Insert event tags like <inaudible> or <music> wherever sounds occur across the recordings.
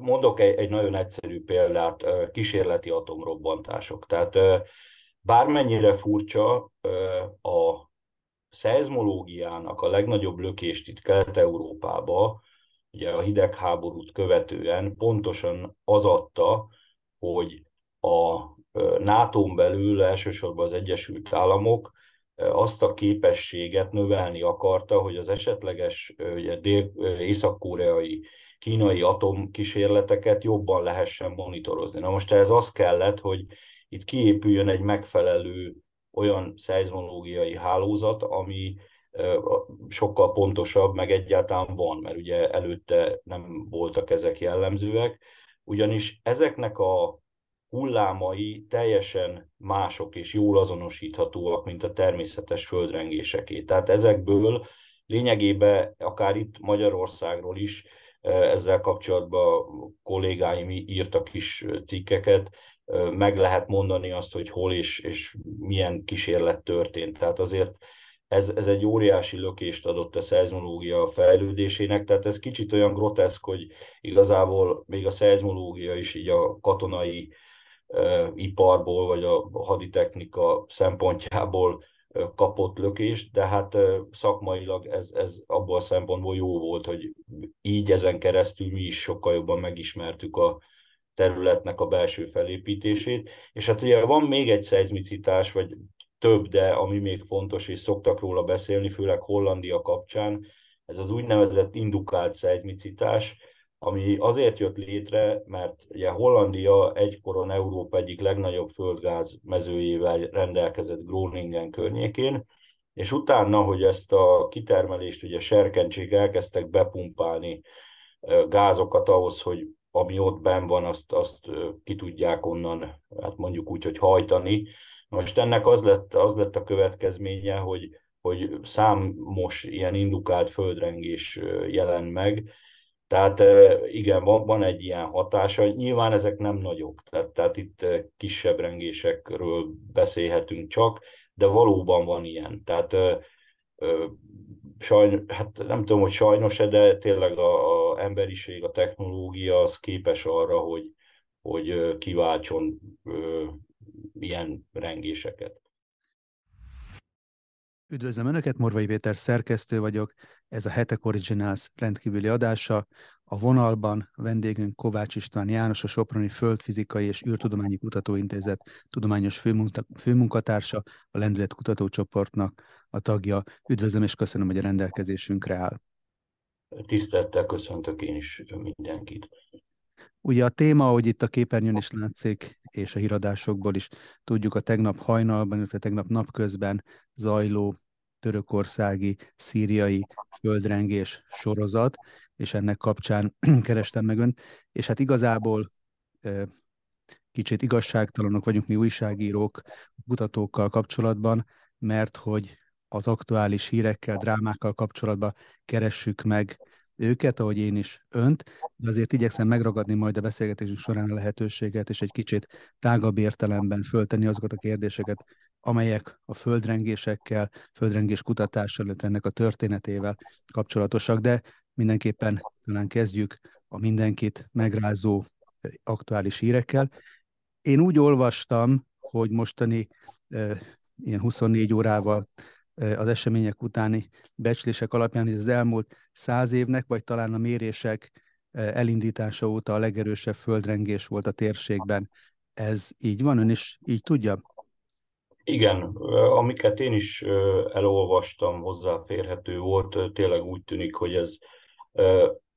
mondok egy, egy nagyon egyszerű példát, kísérleti atomrobbantások. Tehát bármennyire furcsa, a szeizmológiának a legnagyobb lökést itt Kelet-Európába, ugye a hidegháborút követően pontosan az adta, hogy a nato belül elsősorban az Egyesült Államok azt a képességet növelni akarta, hogy az esetleges ugye, észak-koreai kínai atomkísérleteket jobban lehessen monitorozni. Na most ehhez az kellett, hogy itt kiépüljön egy megfelelő olyan szeizmológiai hálózat, ami sokkal pontosabb, meg egyáltalán van, mert ugye előtte nem voltak ezek jellemzőek, ugyanis ezeknek a hullámai teljesen mások és jól azonosíthatóak, mint a természetes földrengéseké. Tehát ezekből lényegében akár itt Magyarországról is ezzel kapcsolatban kollégáim írtak is cikkeket, meg lehet mondani azt, hogy hol és, és milyen kísérlet történt. Tehát azért ez, ez egy óriási lökést adott a szeizmológia fejlődésének, tehát ez kicsit olyan groteszk, hogy igazából még a szeizmológia is így a katonai uh, iparból, vagy a haditechnika szempontjából kapott lökést, de hát szakmailag ez, ez abból a szempontból jó volt, hogy így ezen keresztül mi is sokkal jobban megismertük a területnek a belső felépítését. És hát ugye van még egy szeizmicitás, vagy több, de ami még fontos, és szoktak róla beszélni, főleg Hollandia kapcsán, ez az úgynevezett indukált szeizmicitás, ami azért jött létre, mert ugye Hollandia egykoron Európa egyik legnagyobb földgáz mezőjével rendelkezett Groningen környékén, és utána, hogy ezt a kitermelést ugye serkentsék elkezdtek bepumpálni gázokat ahhoz, hogy ami ott ben van, azt, azt ki tudják onnan, hát mondjuk úgy, hogy hajtani. Most ennek az lett, az lett a következménye, hogy, hogy számos ilyen indukált földrengés jelen meg, tehát igen, van, van egy ilyen hatása. Nyilván ezek nem nagyok, tehát, tehát itt kisebb rengésekről beszélhetünk csak, de valóban van ilyen. Tehát sajnos, hát nem tudom, hogy sajnos-e, de tényleg a, a emberiség, a technológia az képes arra, hogy, hogy kiváltson ilyen rengéseket. Üdvözlöm Önöket, Morvai Péter szerkesztő vagyok, ez a Hetek Originals rendkívüli adása. A vonalban a vendégünk Kovács István János, a Soproni Földfizikai és űrtudományi kutatóintézet tudományos főmunkatársa, a Lendület Kutatócsoportnak a tagja. Üdvözlöm és köszönöm, hogy a rendelkezésünkre áll. Tisztelettel köszöntök én is mindenkit. Ugye a téma, ahogy itt a képernyőn is látszik, és a híradásokból is tudjuk, a tegnap hajnalban, illetve tegnap napközben zajló törökországi, szíriai földrengés sorozat, és ennek kapcsán <clears throat> kerestem meg önt, és hát igazából kicsit igazságtalanok vagyunk mi újságírók, kutatókkal kapcsolatban, mert hogy az aktuális hírekkel, drámákkal kapcsolatban keressük meg őket, ahogy én is önt, de azért igyekszem megragadni majd a beszélgetésünk során a lehetőséget, és egy kicsit tágabb értelemben föltenni azokat a kérdéseket, amelyek a földrengésekkel, földrengés kutatással, illetve ennek a történetével kapcsolatosak, de mindenképpen talán kezdjük a mindenkit megrázó aktuális hírekkel. Én úgy olvastam, hogy mostani ilyen 24 órával az események utáni becslések alapján, hogy az elmúlt száz évnek, vagy talán a mérések elindítása óta a legerősebb földrengés volt a térségben. Ez így van? Ön is így tudja? Igen, amiket én is elolvastam, hozzáférhető volt, tényleg úgy tűnik, hogy ez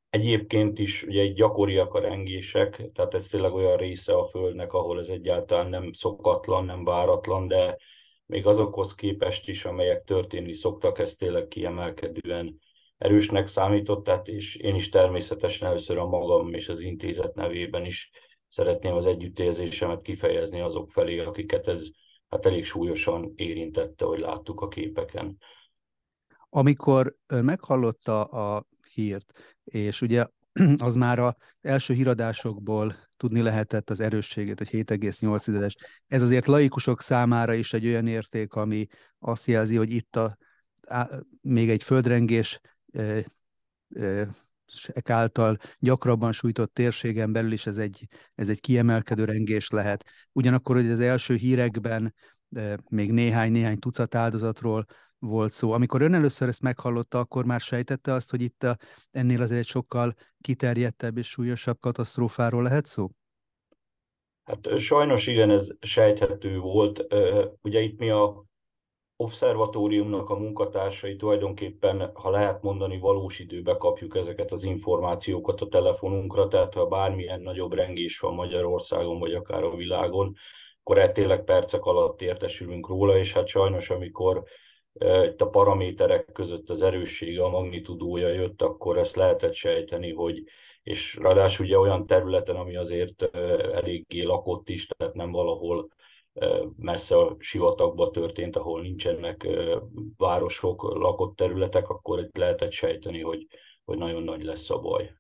egyébként is ugye gyakoriak a rengések, tehát ez tényleg olyan része a Földnek, ahol ez egyáltalán nem szokatlan, nem váratlan, de még azokhoz képest is, amelyek történni szoktak, ez tényleg kiemelkedően erősnek számított, tehát és én is természetesen először a magam és az intézet nevében is szeretném az együttérzésemet kifejezni azok felé, akiket ez hát elég súlyosan érintette, hogy láttuk a képeken. Amikor meghallotta a hírt, és ugye <clears throat> az már az első híradásokból tudni lehetett az erősségét, hogy 7,8-es. Ez azért laikusok számára is egy olyan érték, ami azt jelzi, hogy itt a, á, még egy földrengés e, e, által gyakrabban sújtott térségen belül is ez egy, ez egy kiemelkedő rengés lehet. Ugyanakkor, hogy az első hírekben még néhány-néhány tucat áldozatról volt szó. Amikor ön először ezt meghallotta, akkor már sejtette azt, hogy itt a, ennél azért egy sokkal kiterjedtebb és súlyosabb katasztrófáról lehet szó? Hát sajnos igen, ez sejthető volt. Ugye itt mi a obszervatóriumnak a munkatársai tulajdonképpen, ha lehet mondani, valós időbe kapjuk ezeket az információkat a telefonunkra, tehát ha bármilyen nagyobb rengés van Magyarországon, vagy akár a világon, akkor e tényleg percek alatt értesülünk róla, és hát sajnos, amikor itt a paraméterek között az erőssége, a magnitudója jött, akkor ezt lehetett sejteni, hogy és ráadásul ugye olyan területen, ami azért eléggé lakott is, tehát nem valahol messze a sivatagba történt, ahol nincsenek városok, lakott területek, akkor itt lehetett sejteni, hogy, hogy nagyon nagy lesz a baj.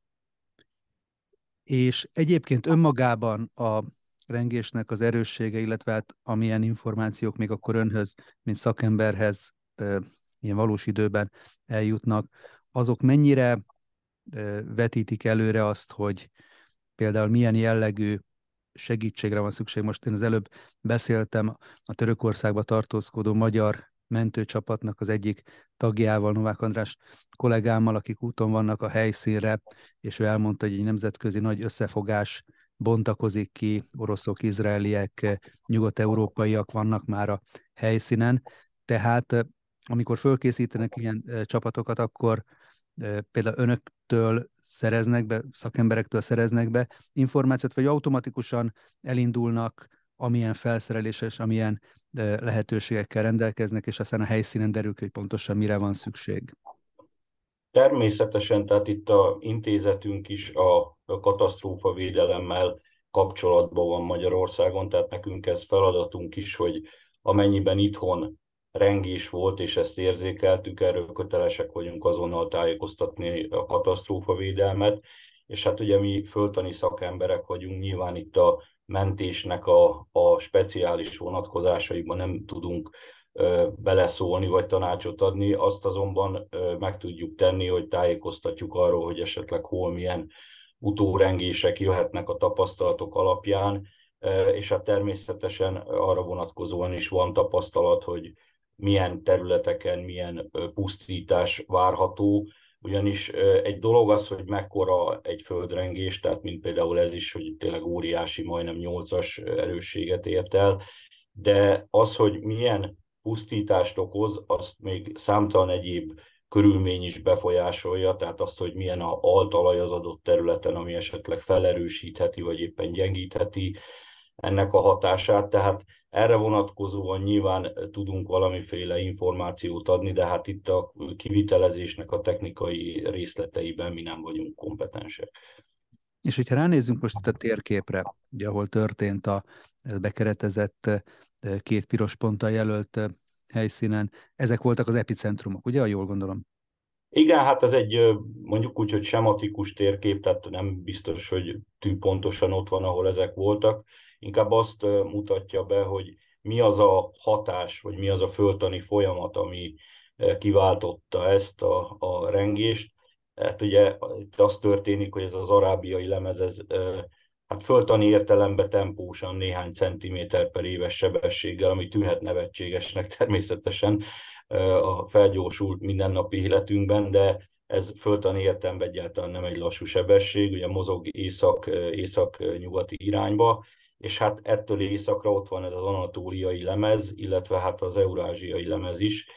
És egyébként önmagában a rengésnek az erőssége, illetve hát amilyen információk még akkor önhöz, mint szakemberhez ilyen valós időben eljutnak, azok mennyire vetítik előre azt, hogy például milyen jellegű segítségre van szükség. Most én az előbb beszéltem a Törökországba tartózkodó magyar mentőcsapatnak az egyik tagjával, Novák András kollégámmal, akik úton vannak a helyszínre, és ő elmondta, hogy egy nemzetközi nagy összefogás bontakozik ki, oroszok, izraeliek, nyugat-európaiak vannak már a helyszínen, tehát amikor fölkészítenek ilyen csapatokat, akkor például önöktől szereznek be, szakemberektől szereznek be információt, vagy automatikusan elindulnak, amilyen felszereléses, amilyen lehetőségekkel rendelkeznek, és aztán a helyszínen derül hogy pontosan mire van szükség. Természetesen, tehát itt a intézetünk is a katasztrófa védelemmel kapcsolatban van Magyarországon, tehát nekünk ez feladatunk is, hogy amennyiben itthon rengés volt, és ezt érzékeltük, erről kötelesek vagyunk azonnal tájékoztatni a katasztrófa védelmet, és hát ugye mi föltani szakemberek vagyunk, nyilván itt a mentésnek a, a speciális vonatkozásaiban nem tudunk ö, beleszólni vagy tanácsot adni, azt azonban ö, meg tudjuk tenni, hogy tájékoztatjuk arról, hogy esetleg hol milyen utórengések jöhetnek a tapasztalatok alapján, és hát természetesen arra vonatkozóan is van tapasztalat, hogy milyen területeken milyen pusztítás várható, ugyanis egy dolog az, hogy mekkora egy földrengés, tehát mint például ez is, hogy tényleg óriási, majdnem 8-as erősséget ért el, de az, hogy milyen pusztítást okoz, azt még számtalan egyéb körülmény is befolyásolja, tehát azt, hogy milyen a altalaj az adott területen, ami esetleg felerősítheti, vagy éppen gyengítheti ennek a hatását, tehát erre vonatkozóan nyilván tudunk valamiféle információt adni, de hát itt a kivitelezésnek a technikai részleteiben mi nem vagyunk kompetensek. És hogyha ránézzünk most a térképre, ugye, ahol történt a bekeretezett két piros ponttal jelölt helyszínen, ezek voltak az epicentrumok, ugye, jól gondolom? Igen, hát ez egy mondjuk úgy, hogy sematikus térkép, tehát nem biztos, hogy tű pontosan ott van, ahol ezek voltak inkább azt mutatja be, hogy mi az a hatás, vagy mi az a föltani folyamat, ami kiváltotta ezt a, a rengést. Hát ugye itt az történik, hogy ez az arábiai lemez, ez hát föltani értelemben tempósan néhány centiméter per éves sebességgel, ami tűnhet nevetségesnek <laughs> természetesen a felgyorsult mindennapi életünkben, de ez föltani értelemben egyáltalán nem egy lassú sebesség, ugye mozog észak, észak-nyugati irányba, és hát ettől északra ott van ez az anatóliai lemez, illetve hát az eurázsiai lemez is,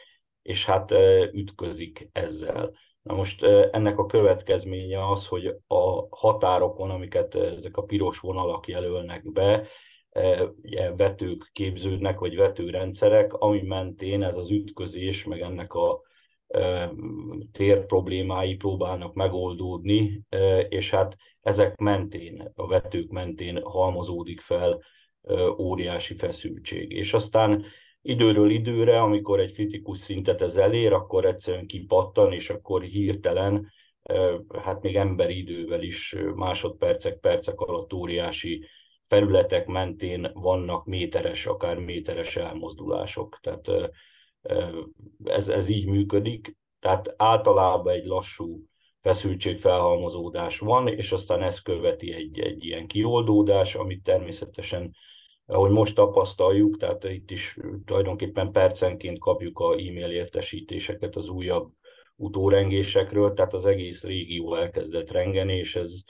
és hát ütközik ezzel. Na most ennek a következménye az, hogy a határokon, amiket ezek a piros vonalak jelölnek be, vetők képződnek, vagy vetőrendszerek, ami mentén ez az ütközés, meg ennek a tér problémái próbálnak megoldódni, és hát ezek mentén, a vetők mentén halmozódik fel óriási feszültség. És aztán időről időre, amikor egy kritikus szintet ez elér, akkor egyszerűen kipattan, és akkor hirtelen, hát még emberi idővel is másodpercek, percek alatt óriási felületek mentén vannak méteres, akár méteres elmozdulások. Tehát ez, ez így működik, tehát általában egy lassú feszültségfelhalmozódás van, és aztán ezt követi egy, egy ilyen kioldódás, amit természetesen ahogy most tapasztaljuk, tehát itt is tulajdonképpen percenként kapjuk a e-mail értesítéseket az újabb utórengésekről, tehát az egész régió elkezdett rengeni, és ez,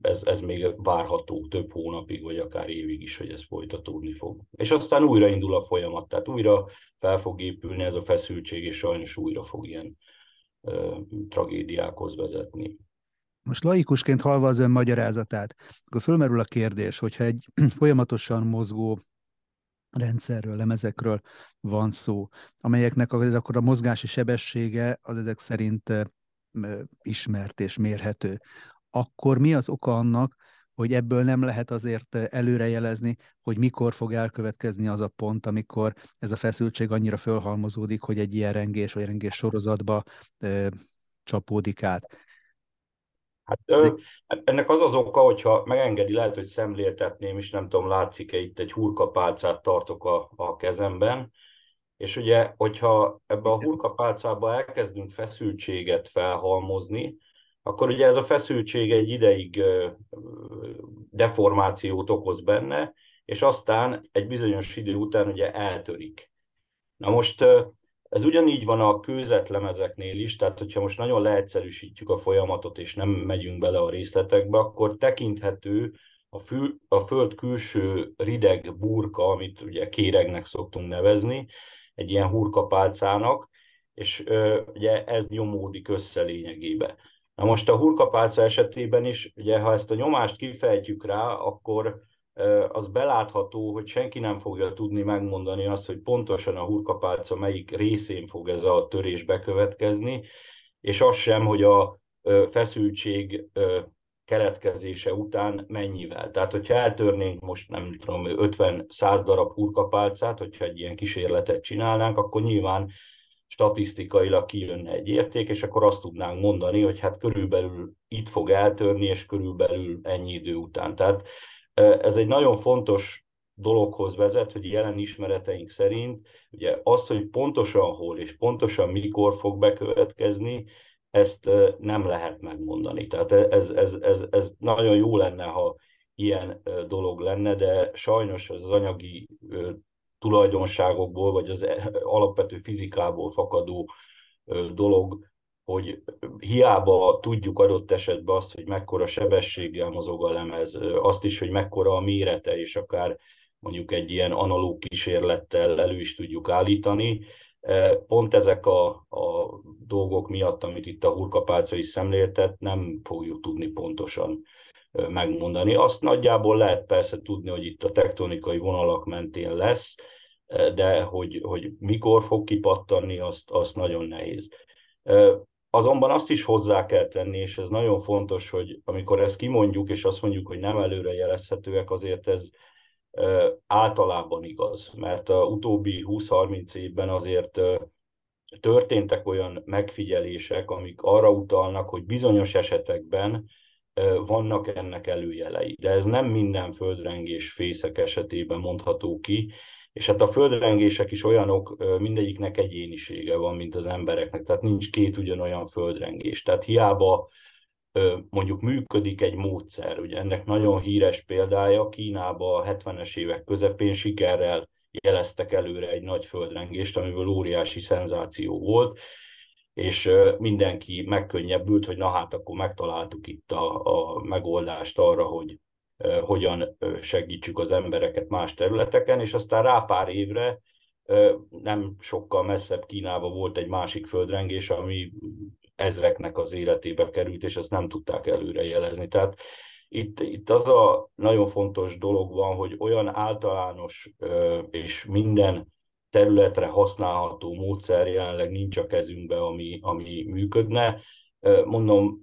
ez, ez még várható több hónapig, vagy akár évig is, hogy ez folytatódni fog. És aztán újraindul a folyamat, tehát újra fel fog épülni ez a feszültség, és sajnos újra fog ilyen tragédiákhoz vezetni. Most laikusként halva az ön magyarázatát, akkor fölmerül a kérdés, hogyha egy <clears throat> folyamatosan mozgó rendszerről, lemezekről van szó, amelyeknek akkor a mozgási sebessége az ezek szerint ismert és mérhető. Akkor mi az oka annak, hogy ebből nem lehet azért előrejelezni, hogy mikor fog elkövetkezni az a pont, amikor ez a feszültség annyira fölhalmozódik, hogy egy ilyen rengés vagy rengés sorozatba ö, csapódik át. Hát, ö, ennek az az oka, hogyha megengedi, lehet, hogy szemléltetném is, nem tudom, látszik-e itt egy hurkapálcát tartok a, a kezemben, és ugye, hogyha ebbe a hurkapálcába elkezdünk feszültséget felhalmozni, akkor ugye ez a feszültség egy ideig deformációt okoz benne, és aztán egy bizonyos idő után ugye eltörik. Na most ez ugyanígy van a kőzetlemezeknél is, tehát hogyha most nagyon leegyszerűsítjük a folyamatot, és nem megyünk bele a részletekbe, akkor tekinthető a, fül, a föld külső rideg burka, amit ugye kéregnek szoktunk nevezni, egy ilyen hurkapálcának, és ö, ugye ez nyomódik össze lényegébe. Na most a hurkapálca esetében is, ugye ha ezt a nyomást kifejtjük rá, akkor az belátható, hogy senki nem fogja tudni megmondani azt, hogy pontosan a hurkapálca melyik részén fog ez a törés bekövetkezni, és az sem, hogy a feszültség keletkezése után mennyivel. Tehát, hogyha eltörnénk most nem tudom, 50-100 darab hurkapálcát, hogyha egy ilyen kísérletet csinálnánk, akkor nyilván statisztikailag kijönne egy érték, és akkor azt tudnánk mondani, hogy hát körülbelül itt fog eltörni, és körülbelül ennyi idő után. Tehát ez egy nagyon fontos dologhoz vezet, hogy jelen ismereteink szerint ugye azt, hogy pontosan hol és pontosan mikor fog bekövetkezni, ezt nem lehet megmondani. Tehát ez, ez, ez, ez nagyon jó lenne, ha ilyen dolog lenne, de sajnos az anyagi tulajdonságokból, vagy az e, alapvető fizikából fakadó dolog, hogy hiába tudjuk adott esetben azt, hogy mekkora sebességgel mozog a lemez, azt is, hogy mekkora a mérete, és akár mondjuk egy ilyen analóg kísérlettel elő is tudjuk állítani. Pont ezek a, a dolgok miatt, amit itt a hurkapálca is szemléltet, nem fogjuk tudni pontosan megmondani. Azt nagyjából lehet persze tudni, hogy itt a tektonikai vonalak mentén lesz, de hogy, hogy mikor fog kipattanni, azt, azt nagyon nehéz. Azonban azt is hozzá kell tenni, és ez nagyon fontos, hogy amikor ezt kimondjuk, és azt mondjuk, hogy nem előrejelezhetőek, azért ez általában igaz, mert a utóbbi 20-30 évben azért történtek olyan megfigyelések, amik arra utalnak, hogy bizonyos esetekben vannak ennek előjelei. De ez nem minden földrengés fészek esetében mondható ki, és hát a földrengések is olyanok, mindegyiknek egyénisége van, mint az embereknek, tehát nincs két ugyanolyan földrengés. Tehát hiába mondjuk működik egy módszer, ugye ennek nagyon híres példája, Kínában a 70-es évek közepén sikerrel jeleztek előre egy nagy földrengést, amiből óriási szenzáció volt, és mindenki megkönnyebbült, hogy na hát akkor megtaláltuk itt a, a megoldást arra, hogy hogyan segítsük az embereket más területeken, és aztán rá pár évre nem sokkal messzebb Kínába volt egy másik földrengés, ami ezreknek az életébe került, és ezt nem tudták előre jelezni. Tehát itt, itt az a nagyon fontos dolog van, hogy olyan általános és minden területre használható módszer jelenleg nincs a kezünkbe, ami, ami működne. Mondom,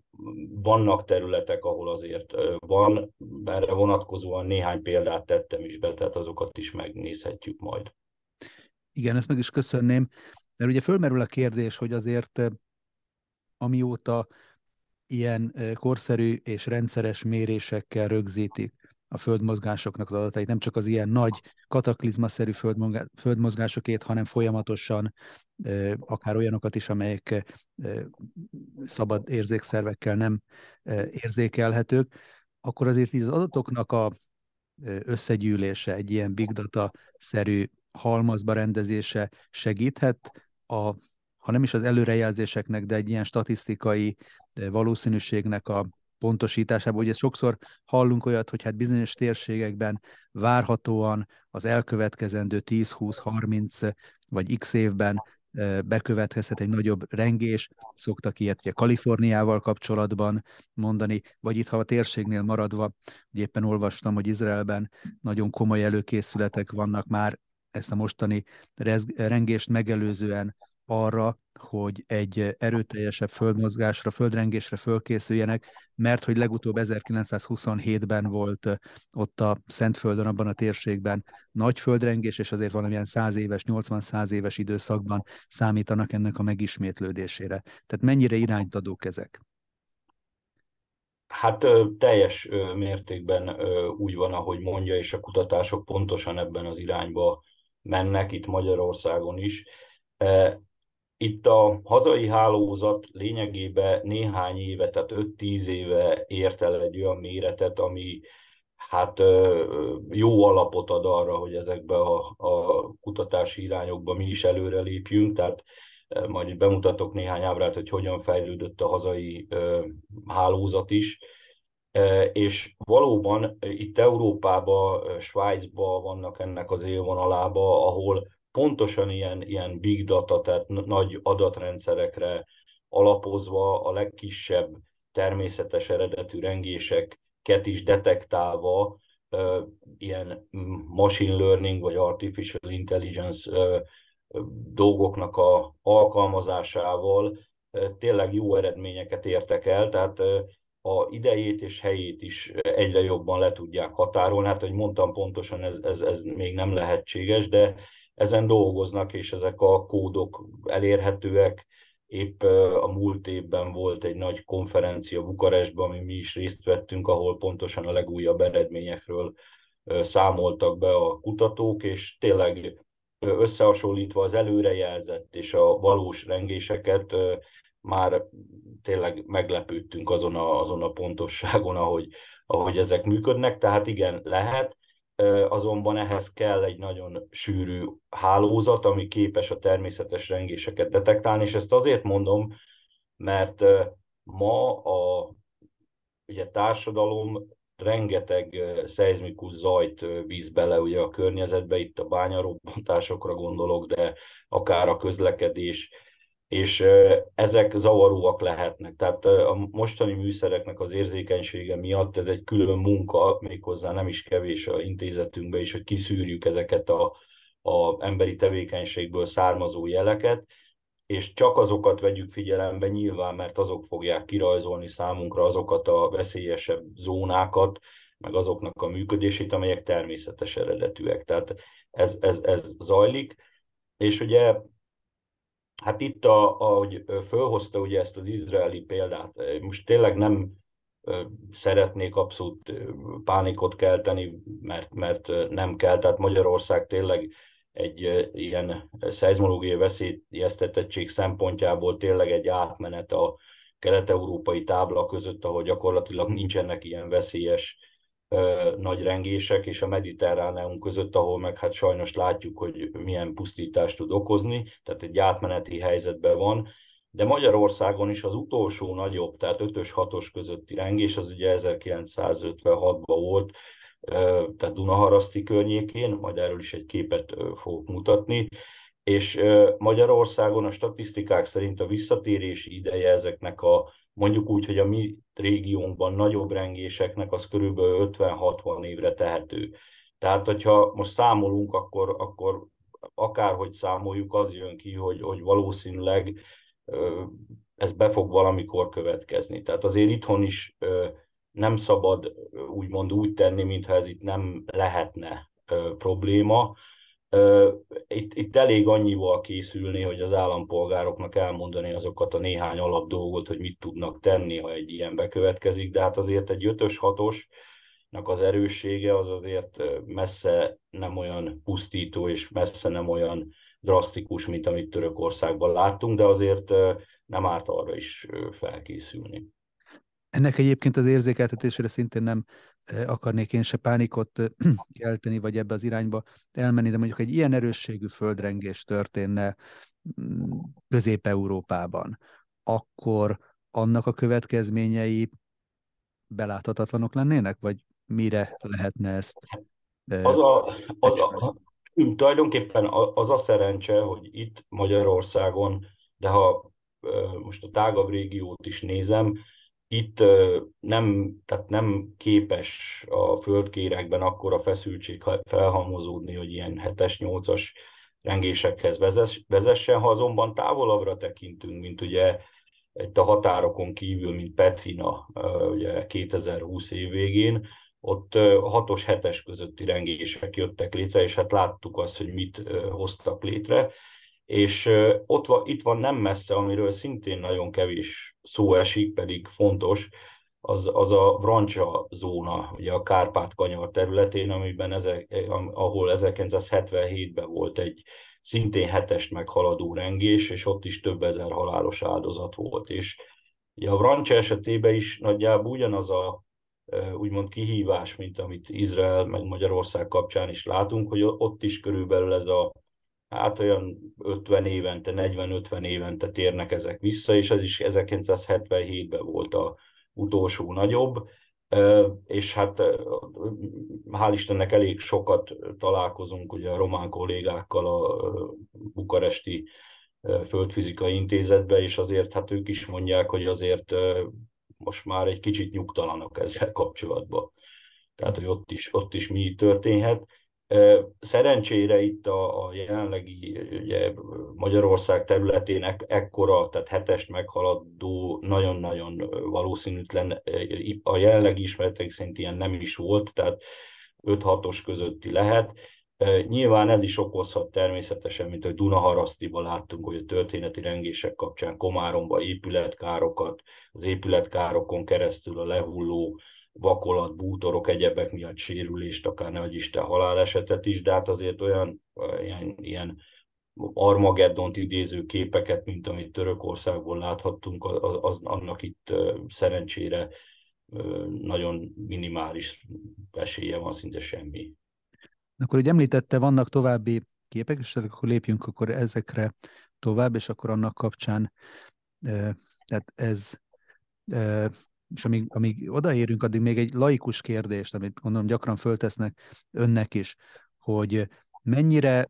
vannak területek, ahol azért van, erre vonatkozóan néhány példát tettem is be, tehát azokat is megnézhetjük majd. Igen, ezt meg is köszönném, mert ugye fölmerül a kérdés, hogy azért amióta ilyen korszerű és rendszeres mérésekkel rögzítik a földmozgásoknak az adatait, nem csak az ilyen nagy kataklizmaszerű földmozgásokét, hanem folyamatosan akár olyanokat is, amelyek szabad érzékszervekkel nem érzékelhetők, akkor azért így az adatoknak a összegyűlése, egy ilyen big data-szerű halmazba rendezése segíthet. A ha nem is az előrejelzéseknek, de egy ilyen statisztikai valószínűségnek a pontosításában, ugye sokszor hallunk olyat, hogy hát bizonyos térségekben várhatóan az elkövetkezendő 10, 20, 30 vagy x évben bekövetkezhet egy nagyobb rengés, szoktak ilyet ugye Kaliforniával kapcsolatban mondani, vagy itt, ha a térségnél maradva, ugye éppen olvastam, hogy Izraelben nagyon komoly előkészületek vannak már ezt a mostani rengést megelőzően arra, hogy egy erőteljesebb földmozgásra, földrengésre fölkészüljenek, mert hogy legutóbb 1927-ben volt ott a Szentföldön, abban a térségben nagy földrengés, és azért valamilyen 100 éves, 80-100 éves időszakban számítanak ennek a megismétlődésére. Tehát mennyire irányt adók ezek? Hát teljes mértékben úgy van, ahogy mondja, és a kutatások pontosan ebben az irányba mennek, itt Magyarországon is itt a hazai hálózat lényegében néhány éve, tehát 5-10 éve ért el egy olyan méretet, ami hát jó alapot ad arra, hogy ezekbe a, a kutatási irányokba mi is előre lépjünk, tehát majd bemutatok néhány ábrát, hogy hogyan fejlődött a hazai hálózat is. És valóban itt Európában, Svájcban vannak ennek az élvonalába, ahol pontosan ilyen, ilyen big data, tehát nagy adatrendszerekre alapozva a legkisebb természetes eredetű rengéseket is detektálva, ilyen machine learning vagy artificial intelligence dolgoknak a alkalmazásával tényleg jó eredményeket értek el, tehát a idejét és helyét is egyre jobban le tudják határolni. Hát, hogy mondtam pontosan, ez, ez, ez még nem lehetséges, de ezen dolgoznak, és ezek a kódok elérhetőek. Épp a múlt évben volt egy nagy konferencia Bukarestben, ami mi is részt vettünk, ahol pontosan a legújabb eredményekről számoltak be a kutatók, és tényleg összehasonlítva az előrejelzett és a valós rengéseket már tényleg meglepődtünk azon a, azon a pontosságon, ahogy, ahogy ezek működnek. Tehát igen, lehet, azonban ehhez kell egy nagyon sűrű hálózat, ami képes a természetes rengéseket detektálni, és ezt azért mondom, mert ma a ugye, társadalom rengeteg szeizmikus zajt víz bele ugye a környezetbe, itt a bányarobbantásokra gondolok, de akár a közlekedés, és ezek zavaróak lehetnek. Tehát a mostani műszereknek az érzékenysége miatt ez egy külön munka, méghozzá nem is kevés a intézetünkben is, hogy kiszűrjük ezeket a, a emberi tevékenységből származó jeleket, és csak azokat vegyük figyelembe nyilván, mert azok fogják kirajzolni számunkra azokat a veszélyesebb zónákat, meg azoknak a működését, amelyek természetes eredetűek. Tehát ez, ez, ez zajlik, és ugye Hát itt, a, ahogy fölhozta ugye ezt az izraeli példát, most tényleg nem szeretnék abszolút pánikot kelteni, mert, mert nem kell. Tehát Magyarország tényleg egy ilyen szeizmológiai veszélyeztetettség szempontjából tényleg egy átmenet a kelet-európai tábla között, ahol gyakorlatilag nincsenek ilyen veszélyes nagy rengések, és a mediterráneum között, ahol meg hát sajnos látjuk, hogy milyen pusztítást tud okozni, tehát egy átmeneti helyzetben van, de Magyarországon is az utolsó nagyobb, tehát 5-ös, 6-os közötti rengés, az ugye 1956-ban volt, tehát Dunaharaszti környékén, majd erről is egy képet fogok mutatni, és Magyarországon a statisztikák szerint a visszatérési ideje ezeknek a mondjuk úgy, hogy a mi régiónkban nagyobb rengéseknek az körülbelül 50-60 évre tehető. Tehát, hogyha most számolunk, akkor, akkor akárhogy számoljuk, az jön ki, hogy, hogy valószínűleg ez be fog valamikor következni. Tehát azért itthon is nem szabad úgymond úgy tenni, mintha ez itt nem lehetne probléma, itt, itt elég annyival készülni, hogy az állampolgároknak elmondani azokat a néhány alap dolgot, hogy mit tudnak tenni, ha egy ilyen bekövetkezik, de hát azért egy ötös, hatos, az erőssége az azért messze nem olyan pusztító, és messze nem olyan drasztikus, mint amit Törökországban láttunk, de azért nem árt arra is felkészülni. Ennek egyébként az érzékeltetésére szintén nem akarnék én se pánikot <clears throat> kelteni, vagy ebbe az irányba elmenni, de mondjuk egy ilyen erősségű földrengés történne mm, Közép-Európában, akkor annak a következményei beláthatatlanok lennének, vagy mire lehetne ezt? Az a, az a, tulajdonképpen az a szerencse, hogy itt Magyarországon, de ha most a tágabb régiót is nézem, itt nem, tehát nem képes a földkérekben akkor a feszültség felhalmozódni, hogy ilyen 7-es, 8-as rengésekhez vezessen, ha azonban távolabbra tekintünk, mint ugye itt a határokon kívül, mint Petrina, ugye 2020 év végén, ott 6-os, 7-es közötti rengések jöttek létre, és hát láttuk azt, hogy mit hoztak létre. És ott van, itt van nem messze, amiről szintén nagyon kevés szó esik, pedig fontos, az, az a Vrancsa zóna, ugye a Kárpát-kanyar területén, amiben ezek, ahol 1977-ben volt egy szintén hetest meghaladó rengés, és ott is több ezer halálos áldozat volt. És ugye a Vrancsa esetében is nagyjából ugyanaz a úgymond kihívás, mint amit Izrael meg Magyarország kapcsán is látunk, hogy ott is körülbelül ez a hát olyan 50 évente, 40-50 évente térnek ezek vissza, és ez is 1977-ben volt a utolsó nagyobb, és hát hál' Istennek elég sokat találkozunk ugye a román kollégákkal a bukaresti földfizikai intézetbe, és azért hát ők is mondják, hogy azért most már egy kicsit nyugtalanak ezzel kapcsolatban. Tehát, hogy ott is, ott is mi történhet. Szerencsére itt a, a jelenlegi ugye, Magyarország területének ekkora, tehát hetest meghaladó, nagyon-nagyon valószínűtlen, a jelenlegi ismeretek szerint ilyen nem is volt, tehát 5-6-os közötti lehet. Nyilván ez is okozhat természetesen, mint hogy Dunaharasztiban láttunk, hogy a történeti rengések kapcsán Komáromba épületkárokat, az épületkárokon keresztül a lehulló vakolat, bútorok, egyebek miatt sérülést, akár ne Isten halálesetet is, de hát azért olyan ilyen, ilyen Armageddont idéző képeket, mint amit Törökországból láthattunk, az, annak itt szerencsére nagyon minimális esélye van, szinte semmi. Akkor, hogy említette, vannak további képek, és akkor lépjünk akkor ezekre tovább, és akkor annak kapcsán, tehát ez és amíg, amíg odaérünk, addig még egy laikus kérdést, amit gondolom gyakran föltesznek önnek is, hogy mennyire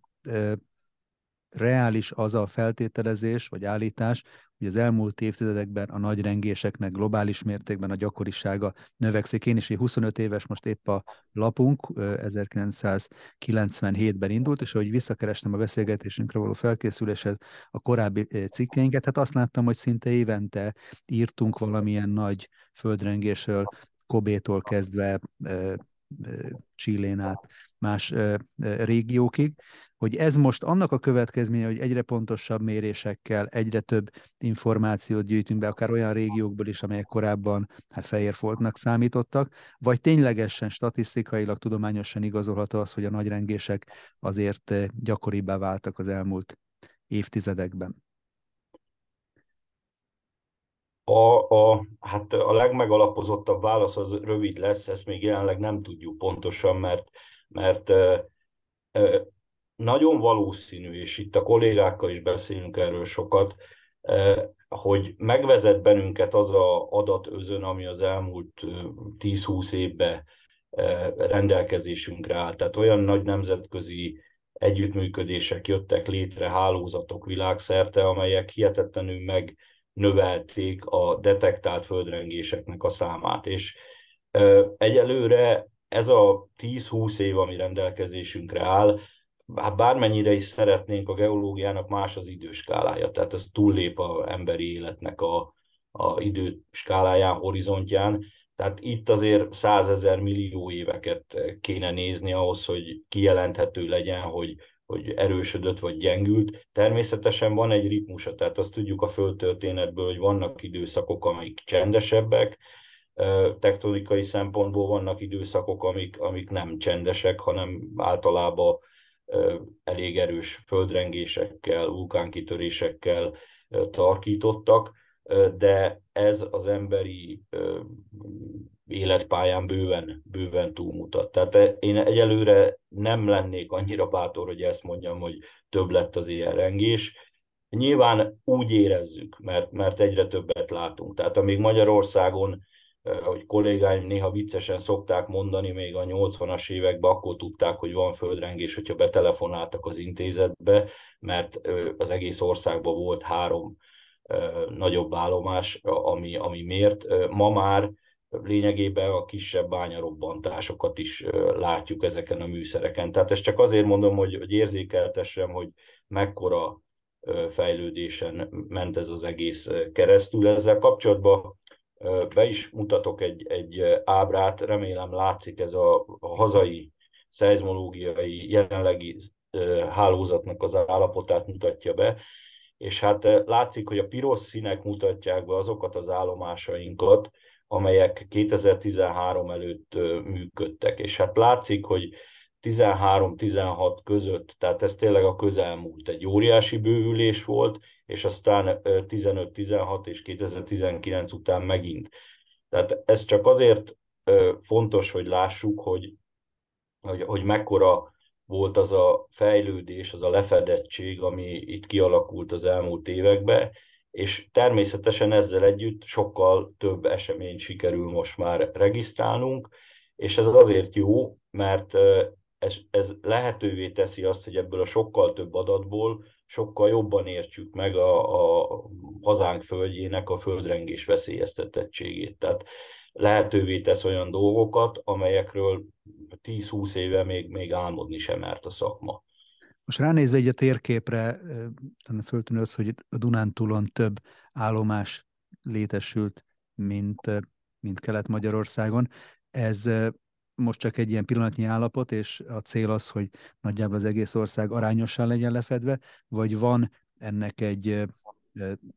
reális az a feltételezés vagy állítás, hogy az elmúlt évtizedekben a nagy rengéseknek globális mértékben a gyakorisága növekszik. Én is 25 éves, most épp a lapunk 1997-ben indult, és ahogy visszakerestem a beszélgetésünkre való felkészüléshez a korábbi cikkeinket, hát azt láttam, hogy szinte évente írtunk valamilyen nagy földrengésről, Kobétól kezdve Csillén át más régiókig, hogy ez most annak a következménye, hogy egyre pontosabb mérésekkel, egyre több információt gyűjtünk be, akár olyan régiókból is, amelyek korábban hát fehérfoltnak számítottak, vagy ténylegesen statisztikailag, tudományosan igazolható az, hogy a nagyrengések azért gyakoribbá váltak az elmúlt évtizedekben. A, a, hát a legmegalapozottabb válasz az rövid lesz, ezt még jelenleg nem tudjuk pontosan, mert, mert nagyon valószínű, és itt a kollégákkal is beszélünk erről sokat, hogy megvezet bennünket az a adatözön, ami az elmúlt 10-20 évben rendelkezésünkre áll. Tehát olyan nagy nemzetközi együttműködések jöttek létre, hálózatok világszerte, amelyek hihetetlenül megnövelték a detektált földrengéseknek a számát. És egyelőre ez a 10-20 év, ami rendelkezésünkre áll, bármennyire is szeretnénk, a geológiának más az időskálája, tehát ez túllép a emberi életnek a, a időskáláján, horizontján, tehát itt azért százezer millió éveket kéne nézni ahhoz, hogy kijelenthető legyen, hogy, hogy erősödött vagy gyengült. Természetesen van egy ritmusa, tehát azt tudjuk a földtörténetből, hogy vannak időszakok, amik csendesebbek, tektonikai szempontból vannak időszakok, amik, amik nem csendesek, hanem általában elég erős földrengésekkel, vulkánkitörésekkel tarkítottak, de ez az emberi életpályán bőven, bőven túlmutat. Tehát én egyelőre nem lennék annyira bátor, hogy ezt mondjam, hogy több lett az ilyen rengés. Nyilván úgy érezzük, mert, mert egyre többet látunk. Tehát amíg Magyarországon ahogy kollégáim néha viccesen szokták mondani, még a 80-as években akkor tudták, hogy van földrengés, hogyha betelefonáltak az intézetbe, mert az egész országban volt három nagyobb állomás, ami, ami miért. Ma már lényegében a kisebb bányarobbantásokat is látjuk ezeken a műszereken. Tehát ezt csak azért mondom, hogy, hogy érzékeltessem, hogy mekkora fejlődésen ment ez az egész keresztül. Ezzel kapcsolatban be is mutatok egy, egy ábrát, remélem látszik ez a, hazai szeizmológiai jelenlegi hálózatnak az állapotát mutatja be, és hát látszik, hogy a piros színek mutatják be azokat az állomásainkat, amelyek 2013 előtt működtek. És hát látszik, hogy 13-16 között, tehát ez tényleg a közelmúlt, egy óriási bővülés volt, és aztán 15-16 és 2019 után megint. Tehát ez csak azért fontos, hogy lássuk, hogy, hogy, hogy mekkora volt az a fejlődés, az a lefedettség, ami itt kialakult az elmúlt években, és természetesen ezzel együtt sokkal több eseményt sikerül most már regisztrálnunk, és ez azért jó, mert ez, ez lehetővé teszi azt, hogy ebből a sokkal több adatból sokkal jobban értsük meg a, a hazánk földjének a földrengés veszélyeztetettségét. Tehát lehetővé tesz olyan dolgokat, amelyekről 10-20 éve még, még álmodni sem mert a szakma. Most ránézve egy a térképre, föltűnő az, hogy a Dunántúlon több állomás létesült, mint, mint Kelet-Magyarországon. Ez most csak egy ilyen pillanatnyi állapot, és a cél az, hogy nagyjából az egész ország arányosan legyen lefedve, vagy van ennek egy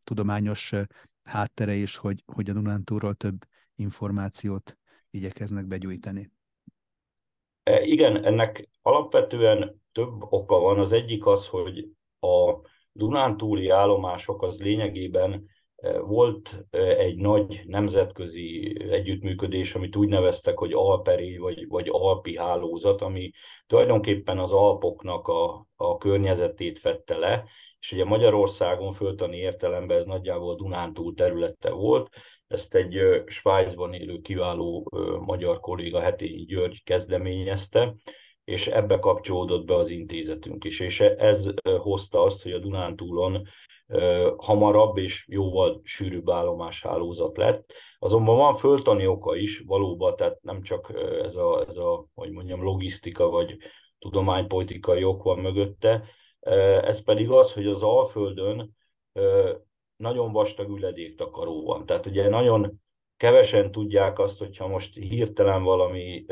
tudományos háttere is, hogy, hogy a Dunántúról több információt igyekeznek begyújtani? E, igen, ennek alapvetően több oka van. Az egyik az, hogy a Dunántúli állomások az lényegében volt egy nagy nemzetközi együttműködés, amit úgy neveztek, hogy Alperi vagy, vagy Alpi hálózat, ami tulajdonképpen az Alpoknak a, a környezetét fette le, és ugye Magyarországon föltani értelemben ez nagyjából Dunántúl területe volt, ezt egy Svájcban élő kiváló magyar kolléga Hetényi György kezdeményezte, és ebbe kapcsolódott be az intézetünk is, és ez hozta azt, hogy a Dunántúlon hamarabb és jóval sűrűbb állomáshálózat lett. Azonban van föltani oka is valóban, tehát nem csak ez a, ez a hogy mondjam, logisztika vagy tudománypolitikai ok van mögötte, ez pedig az, hogy az Alföldön nagyon vastag üledéktakaró van. Tehát ugye nagyon kevesen tudják azt, hogyha most hirtelen valami,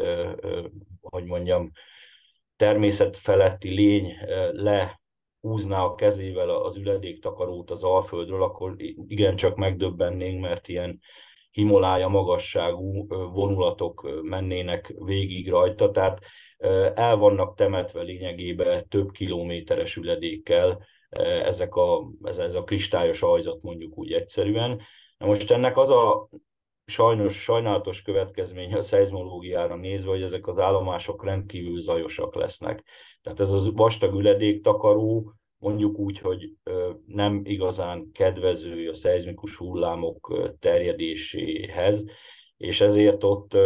hogy mondjam, természet feletti lény le húzná a kezével az üledéktakarót az Alföldről, akkor igencsak megdöbbennénk, mert ilyen Himalája magasságú vonulatok mennének végig rajta, tehát el vannak temetve lényegében több kilométeres üledékkel ezek a, ez, ez a kristályos ajzat mondjuk úgy egyszerűen. Na most ennek az a sajnos sajnálatos következmény a szeizmológiára nézve, hogy ezek az állomások rendkívül zajosak lesznek. Tehát ez az vastag üledéktakaró, mondjuk úgy, hogy nem igazán kedvező a szeizmikus hullámok terjedéséhez, és ezért ott,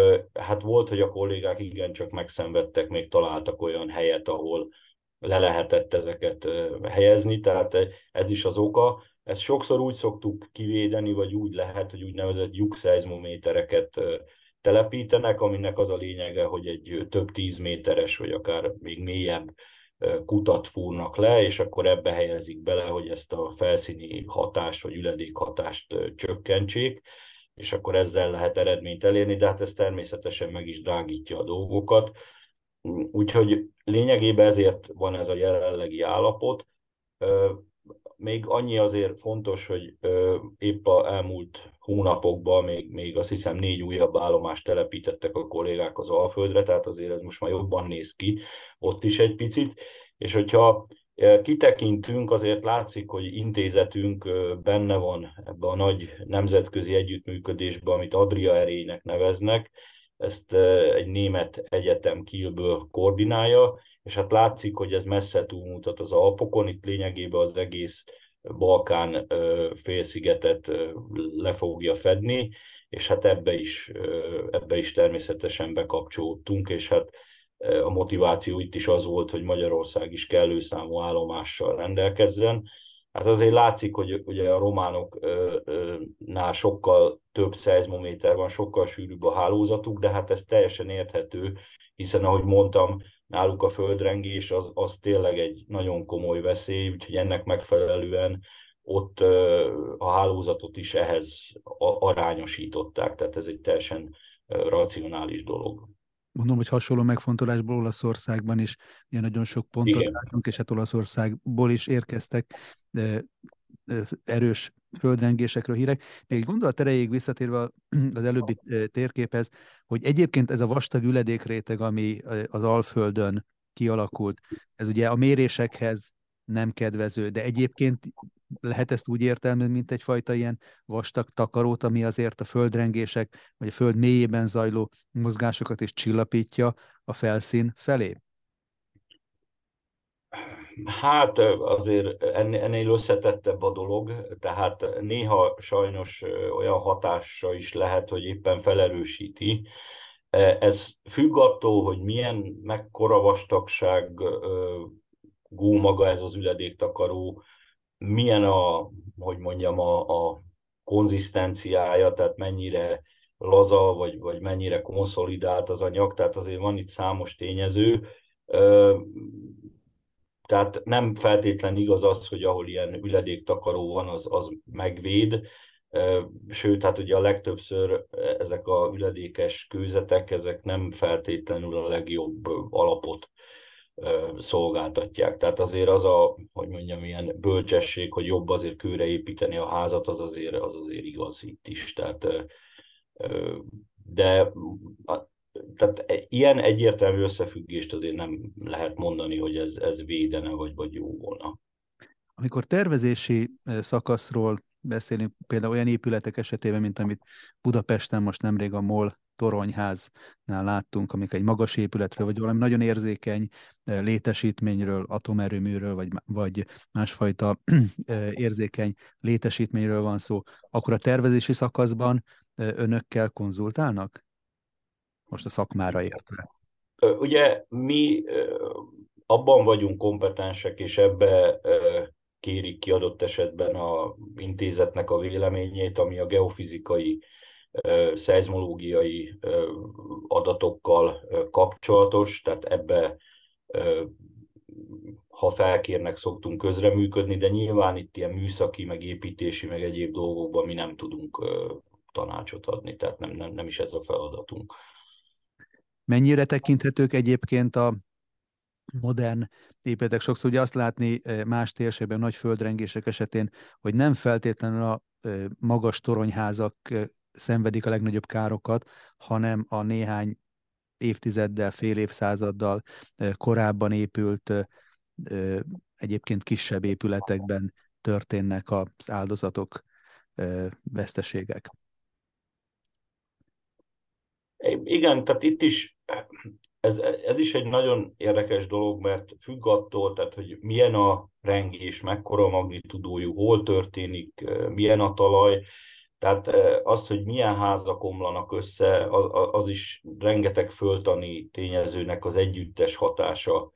hát volt, hogy a kollégák igencsak megszenvedtek, még találtak olyan helyet, ahol le lehetett ezeket helyezni, tehát ez is az oka. Ezt sokszor úgy szoktuk kivédeni, vagy úgy lehet, hogy úgynevezett lyuk-szeizmométereket telepítenek, aminek az a lényege, hogy egy több tíz méteres, vagy akár még mélyebb kutat fúrnak le, és akkor ebbe helyezik bele, hogy ezt a felszíni hatást, vagy üledék hatást csökkentsék, és akkor ezzel lehet eredményt elérni, de hát ez természetesen meg is drágítja a dolgokat. Úgyhogy lényegében ezért van ez a jelenlegi állapot még annyi azért fontos, hogy épp a elmúlt hónapokban még, még azt hiszem négy újabb állomást telepítettek a kollégák az Alföldre, tehát azért ez most már jobban néz ki ott is egy picit, és hogyha kitekintünk, azért látszik, hogy intézetünk benne van ebbe a nagy nemzetközi együttműködésbe, amit Adria erénynek neveznek, ezt egy német egyetem Kielből koordinálja, és hát látszik, hogy ez messze túlmutat az Alpokon, itt lényegében az egész Balkán félszigetet le fogja fedni, és hát ebbe is, ebbe is természetesen bekapcsolódtunk, és hát a motiváció itt is az volt, hogy Magyarország is kellő számú állomással rendelkezzen. Hát azért látszik, hogy ugye a románoknál sokkal több szeizmométer van, sokkal sűrűbb a hálózatuk, de hát ez teljesen érthető, hiszen ahogy mondtam, náluk a földrengés az, az tényleg egy nagyon komoly veszély, úgyhogy ennek megfelelően ott a hálózatot is ehhez arányosították, tehát ez egy teljesen racionális dolog. Mondom, hogy hasonló megfontolásból Olaszországban is ugye nagyon sok pontot Igen. látunk, és hát Olaszországból is érkeztek erős földrengésekről hírek. Még egy gondolat erejéig visszatérve <clears throat> az előbbi térképhez, hogy egyébként ez a vastag üledékréteg, ami az Alföldön kialakult, ez ugye a mérésekhez nem kedvező, de egyébként lehet ezt úgy értelmezni, mint egyfajta ilyen vastag takarót, ami azért a földrengések, vagy a föld mélyében zajló mozgásokat is csillapítja a felszín felé? Hát azért ennél összetettebb a dolog, tehát néha sajnos olyan hatása is lehet, hogy éppen felerősíti. Ez függ attól, hogy milyen, mekkora vastagság gó maga ez az üledéktakaró, milyen a, hogy mondjam, a, a konzisztenciája, tehát mennyire laza, vagy, vagy mennyire konszolidált az anyag, tehát azért van itt számos tényező. Tehát nem feltétlen igaz az, hogy ahol ilyen üledéktakaró van, az, az megvéd, sőt, hát ugye a legtöbbször ezek a üledékes kőzetek, ezek nem feltétlenül a legjobb alapot szolgáltatják. Tehát azért az a, hogy mondjam, ilyen bölcsesség, hogy jobb azért kőre építeni a házat, az azért, az azért igaz itt is. Tehát, de tehát ilyen egyértelmű összefüggést azért nem lehet mondani, hogy ez, ez védene, vagy, vagy jó volna. Amikor tervezési szakaszról beszélünk, például olyan épületek esetében, mint amit Budapesten most nemrég a MOL toronyháznál láttunk, amik egy magas épületről, vagy valami nagyon érzékeny létesítményről, atomerőműről, vagy, vagy másfajta <clears throat> érzékeny létesítményről van szó, akkor a tervezési szakaszban önökkel konzultálnak? Most a szakmára értve. Ugye mi abban vagyunk kompetensek, és ebbe kérik ki adott esetben a intézetnek a véleményét, ami a geofizikai, szeizmológiai adatokkal kapcsolatos, tehát ebbe ha felkérnek, szoktunk közreműködni, de nyilván itt ilyen műszaki, meg építési, meg egyéb dolgokban mi nem tudunk tanácsot adni, tehát nem, nem, nem is ez a feladatunk. Mennyire tekinthetők egyébként a modern épületek? Sokszor ugye azt látni eh, más térségben, nagy földrengések esetén, hogy nem feltétlenül a eh, magas toronyházak eh, szenvedik a legnagyobb károkat, hanem a néhány évtizeddel, fél évszázaddal korábban épült, egyébként kisebb épületekben történnek az áldozatok, veszteségek. Igen, tehát itt is ez, ez is egy nagyon érdekes dolog, mert függ attól, tehát, hogy milyen a rengés, mekkora a magnitudójú, hol történik, milyen a talaj, tehát az, hogy milyen házak omlanak össze, az is rengeteg föltani tényezőnek az együttes hatása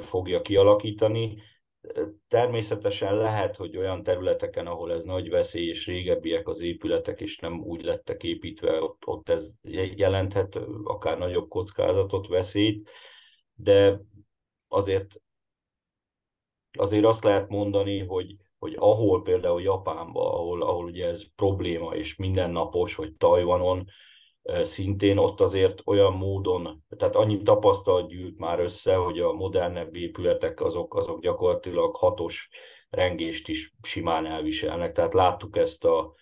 fogja kialakítani. Természetesen lehet, hogy olyan területeken, ahol ez nagy veszély, és régebbiek az épületek, és nem úgy lettek építve, ott, ott ez jelenthet akár nagyobb kockázatot, veszélyt, de azért, azért azt lehet mondani, hogy, hogy ahol például Japánban, ahol, ahol ugye ez probléma, és mindennapos, vagy Tajvanon, szintén ott azért olyan módon, tehát annyi tapasztalat gyűlt már össze, hogy a modernebb épületek azok, azok gyakorlatilag hatos rengést is simán elviselnek. Tehát láttuk ezt a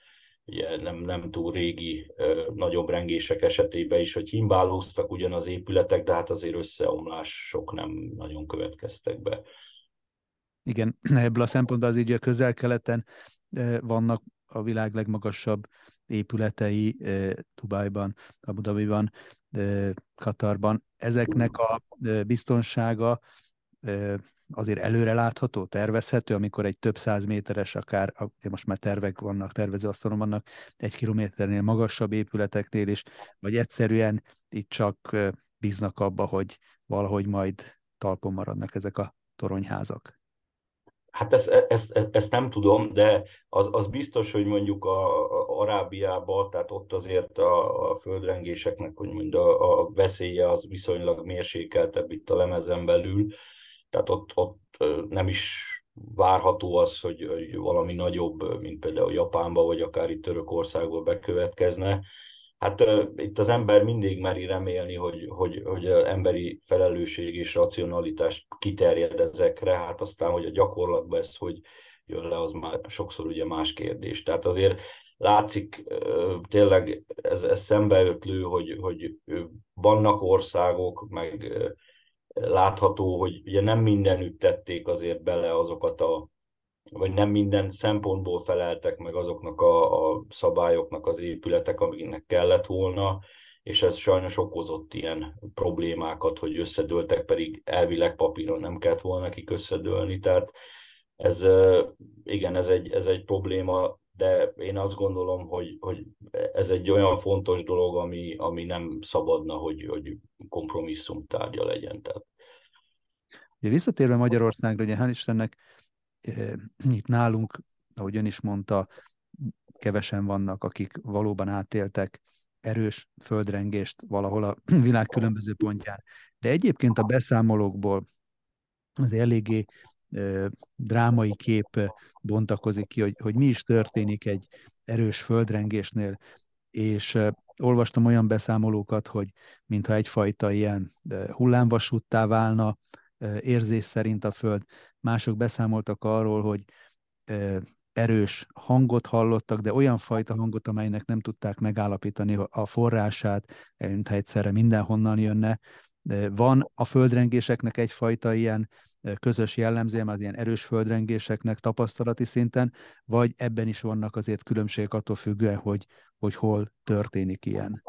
ugye nem, nem túl régi nagyobb rengések esetében is, hogy himbálóztak ugyan az épületek, de hát azért összeomlások nem nagyon következtek be. Igen, <clears throat> ebből a szempontból az így a közel-keleten vannak a világ legmagasabb épületei Dubajban, Abu Dhabiban, Katarban. Ezeknek a biztonsága azért előre látható, tervezhető, amikor egy több száz méteres, akár most már tervek vannak, tervezőasztalon vannak, egy kilométernél magasabb épületeknél is, vagy egyszerűen itt csak bíznak abba, hogy valahogy majd talpon maradnak ezek a toronyházak. Hát ezt, ezt, ezt, ezt nem tudom, de az, az biztos, hogy mondjuk a, a Arábiában, tehát ott azért a, a földrengéseknek, hogy mondjuk a, a veszélye az viszonylag mérsékeltebb itt a lemezen belül, tehát ott, ott nem is várható az, hogy, hogy valami nagyobb, mint például Japánban, vagy akár itt Törökországban bekövetkezne. Hát itt az ember mindig meri remélni, hogy, hogy, hogy emberi felelősség és racionalitás kiterjed ezekre, hát aztán, hogy a gyakorlatban ez hogy jön le, az már sokszor ugye más kérdés. Tehát azért látszik tényleg ez, ez szembeötlő, hogy, hogy vannak országok, meg látható, hogy ugye nem mindenütt tették azért bele azokat a vagy nem minden szempontból feleltek meg azoknak a, a szabályoknak az épületek, amiknek kellett volna, és ez sajnos okozott ilyen problémákat, hogy összedőltek, pedig elvileg papíron nem kellett volna nekik összedőlni, tehát ez, igen, ez egy, ez egy probléma, de én azt gondolom, hogy, hogy ez egy olyan fontos dolog, ami, ami nem szabadna, hogy, hogy kompromisszum tárgya legyen. Tehát. Ugye visszatérve Magyarországra, ugye hál' Istennek itt nálunk, ahogy ön is mondta, kevesen vannak, akik valóban átéltek erős földrengést valahol a <clears throat> világ különböző pontján. De egyébként a beszámolókból az eléggé drámai kép bontakozik ki, hogy, hogy mi is történik egy erős földrengésnél, és olvastam olyan beszámolókat, hogy mintha egyfajta ilyen hullámvasúttá válna, érzés szerint a Föld. Mások beszámoltak arról, hogy erős hangot hallottak, de olyan fajta hangot, amelynek nem tudták megállapítani a forrását, mintha egyszerre mindenhonnan jönne. Van a földrengéseknek egyfajta ilyen közös jellemzője, az ilyen erős földrengéseknek tapasztalati szinten, vagy ebben is vannak azért különbségek attól függően, hogy, hogy hol történik ilyen?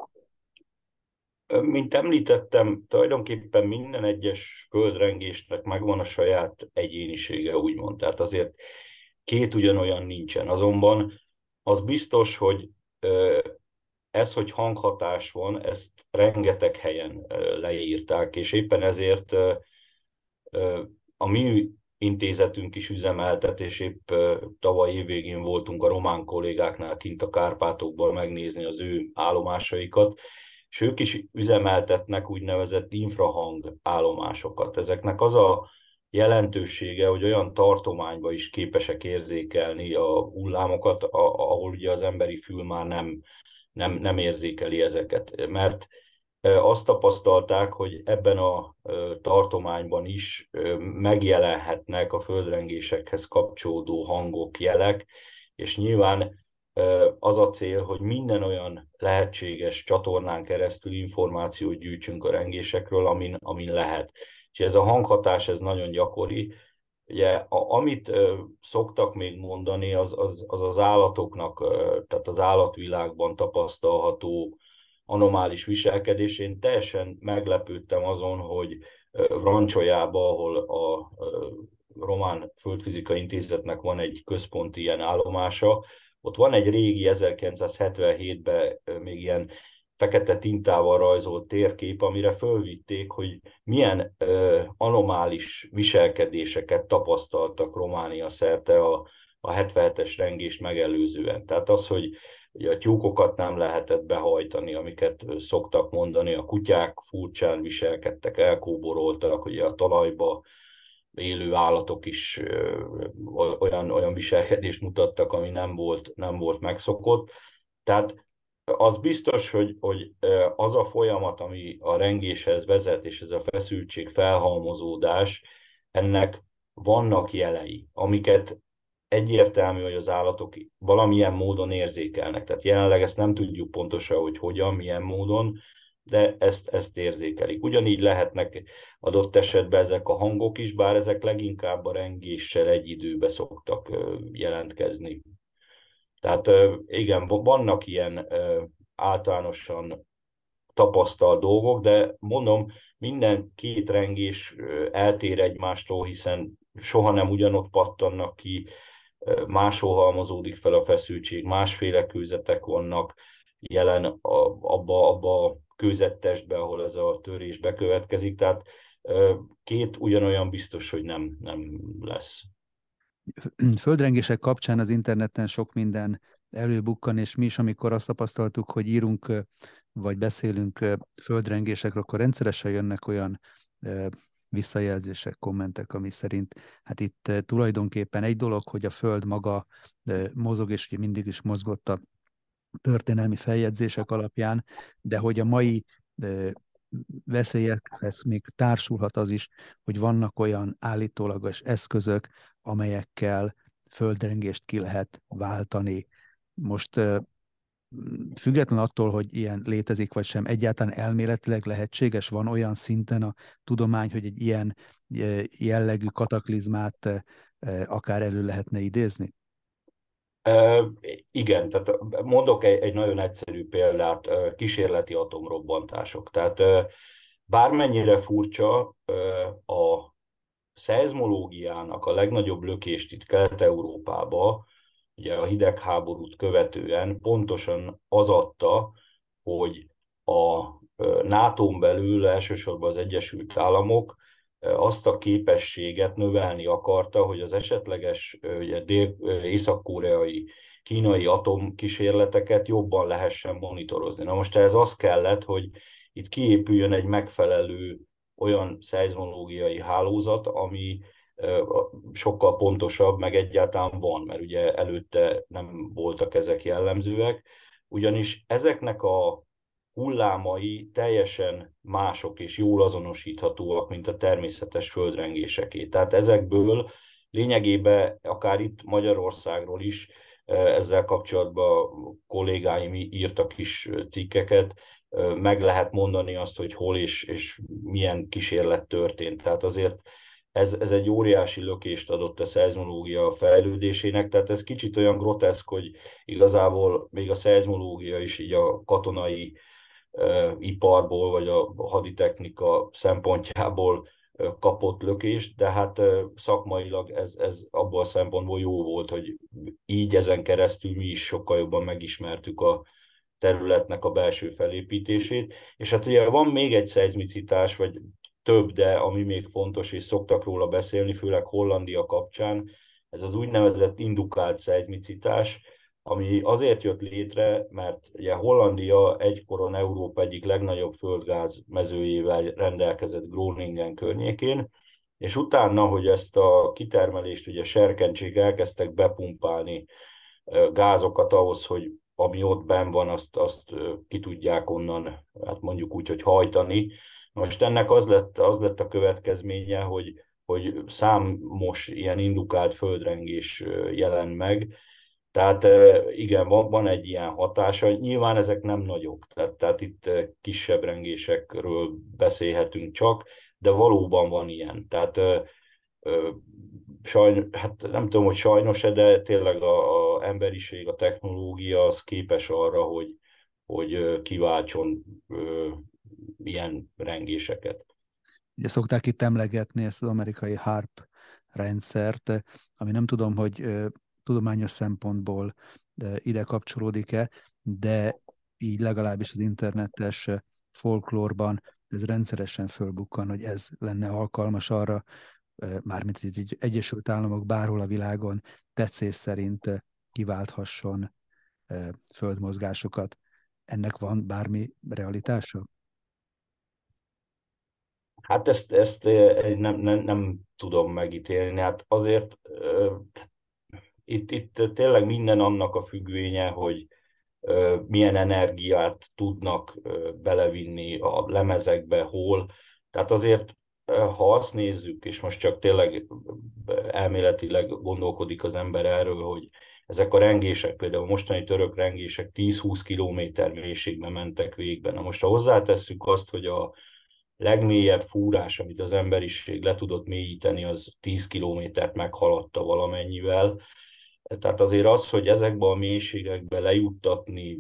Mint említettem, tulajdonképpen minden egyes földrengésnek megvan a saját egyénisége, úgymond. Tehát azért két ugyanolyan nincsen. Azonban az biztos, hogy ez, hogy hanghatás van, ezt rengeteg helyen leírták, és éppen ezért a mi intézetünk is üzemeltet, és épp tavaly évvégén voltunk a román kollégáknál kint a Kárpátokban megnézni az ő állomásaikat, és ők is üzemeltetnek úgynevezett infrahang állomásokat. Ezeknek az a jelentősége, hogy olyan tartományba is képesek érzékelni a hullámokat, ahol ugye az emberi fül már nem, nem, nem érzékeli ezeket. Mert azt tapasztalták, hogy ebben a tartományban is megjelenhetnek a földrengésekhez kapcsolódó hangok, jelek, és nyilván az a cél, hogy minden olyan lehetséges csatornán keresztül információt gyűjtsünk a rengésekről, amin, amin lehet. És ez a hanghatás, ez nagyon gyakori. Ugye, a, amit ö, szoktak még mondani, az, az, az az állatoknak, ö, tehát az állatvilágban tapasztalható anomális viselkedés. Én teljesen meglepődtem azon, hogy Rancsolyába, ahol a Román Földfizika Intézetnek van egy központi ilyen állomása, ott van egy régi 1977-ben még ilyen fekete tintával rajzolt térkép, amire fölvitték, hogy milyen ö, anomális viselkedéseket tapasztaltak Románia szerte a, a 77-es rengést megelőzően. Tehát az, hogy ugye a tyúkokat nem lehetett behajtani, amiket szoktak mondani, a kutyák furcsán viselkedtek, elkóboroltak, ugye a talajba élő állatok is olyan, olyan viselkedést mutattak, ami nem volt, nem volt megszokott. Tehát az biztos, hogy, hogy az a folyamat, ami a rengéshez vezet, és ez a feszültség, felhalmozódás, ennek vannak jelei, amiket egyértelmű, hogy az állatok valamilyen módon érzékelnek. Tehát jelenleg ezt nem tudjuk pontosan, hogy hogyan, milyen módon, de ezt, ezt érzékelik. Ugyanígy lehetnek adott esetben ezek a hangok is, bár ezek leginkább a rengéssel egy időbe szoktak jelentkezni. Tehát igen, vannak ilyen általánosan tapasztalt dolgok, de mondom, minden két rengés eltér egymástól, hiszen soha nem ugyanott pattannak ki, máshol halmozódik fel a feszültség, másféle kőzetek vannak jelen abba, abba a kőzettestbe, ahol ez a törés bekövetkezik, tehát két ugyanolyan biztos, hogy nem, nem lesz. Földrengések kapcsán az interneten sok minden előbukkan, és mi is, amikor azt tapasztaltuk, hogy írunk vagy beszélünk földrengésekről, akkor rendszeresen jönnek olyan visszajelzések, kommentek, ami szerint hát itt tulajdonképpen egy dolog, hogy a Föld maga mozog, és ugye mindig is mozgott a történelmi feljegyzések alapján, de hogy a mai veszélyekhez még társulhat az is, hogy vannak olyan állítólagos eszközök, amelyekkel földrengést ki lehet váltani. Most független attól, hogy ilyen létezik vagy sem, egyáltalán elméletileg lehetséges, van olyan szinten a tudomány, hogy egy ilyen jellegű kataklizmát akár elő lehetne idézni? igen, tehát mondok egy, egy nagyon egyszerű példát, kísérleti atomrobbantások. Tehát bármennyire furcsa, a szeizmológiának a legnagyobb lökést itt Kelet-Európába, ugye a hidegháborút követően pontosan az adta, hogy a nato belül elsősorban az Egyesült Államok azt a képességet növelni akarta, hogy az esetleges ugye, észak-koreai, kínai atomkísérleteket jobban lehessen monitorozni. Na most ez az kellett, hogy itt kiépüljön egy megfelelő olyan szeizmológiai hálózat, ami sokkal pontosabb, meg egyáltalán van, mert ugye előtte nem voltak ezek jellemzőek, ugyanis ezeknek a hullámai teljesen mások és jól azonosíthatóak, mint a természetes földrengéseké. Tehát ezekből lényegében akár itt Magyarországról is ezzel kapcsolatban kollégáim írtak is cikkeket, meg lehet mondani azt, hogy hol és, és milyen kísérlet történt. Tehát azért ez, ez egy óriási lökést adott a szeizmológia fejlődésének, tehát ez kicsit olyan groteszk, hogy igazából még a szeizmológia is így a katonai uh, iparból, vagy a haditechnika szempontjából kapott lökést, de hát szakmailag ez, ez abból a szempontból jó volt, hogy így ezen keresztül mi is sokkal jobban megismertük a területnek a belső felépítését. És hát ugye van még egy szeizmicitás, vagy több, de ami még fontos, és szoktak róla beszélni, főleg Hollandia kapcsán, ez az úgynevezett indukált szeizmicitás, ami azért jött létre, mert ugye Hollandia egykoron Európa egyik legnagyobb földgáz mezőjével rendelkezett Groningen környékén, és utána, hogy ezt a kitermelést ugye serkentsék elkezdtek bepumpálni gázokat ahhoz, hogy ami ott benn van, azt, azt ki tudják onnan, hát mondjuk úgy, hogy hajtani, most ennek az lett, az lett a következménye, hogy, hogy számos ilyen indukált földrengés jelent meg, tehát igen, van, van egy ilyen hatása. Nyilván ezek nem nagyok, tehát, tehát itt kisebb rengésekről beszélhetünk csak, de valóban van ilyen. Tehát sajnos, hát nem tudom, hogy sajnos-e, de tényleg a, a emberiség, a technológia az képes arra, hogy, hogy kiváltson ilyen rengéseket. Ugye szokták itt emlegetni ezt az amerikai HARP rendszert, ami nem tudom, hogy tudományos szempontból ide kapcsolódik-e, de így legalábbis az internetes folklórban ez rendszeresen fölbukkan, hogy ez lenne alkalmas arra, mármint egy Egyesült Államok bárhol a világon tetszés szerint kiválthasson földmozgásokat. Ennek van bármi realitása? Hát ezt, ezt nem, nem, nem tudom megítélni. Hát azért itt, itt tényleg minden annak a függvénye, hogy milyen energiát tudnak belevinni a lemezekbe, hol. Tehát azért ha azt nézzük, és most csak tényleg elméletileg gondolkodik az ember erről, hogy ezek a rengések, például a mostani török rengések 10-20 kilométer mélységben mentek végben. Na most ha hozzátesszük azt, hogy a legmélyebb fúrás, amit az emberiség le tudott mélyíteni, az 10 kilométert meghaladta valamennyivel. Tehát azért az, hogy ezekbe a mélységekbe lejuttatni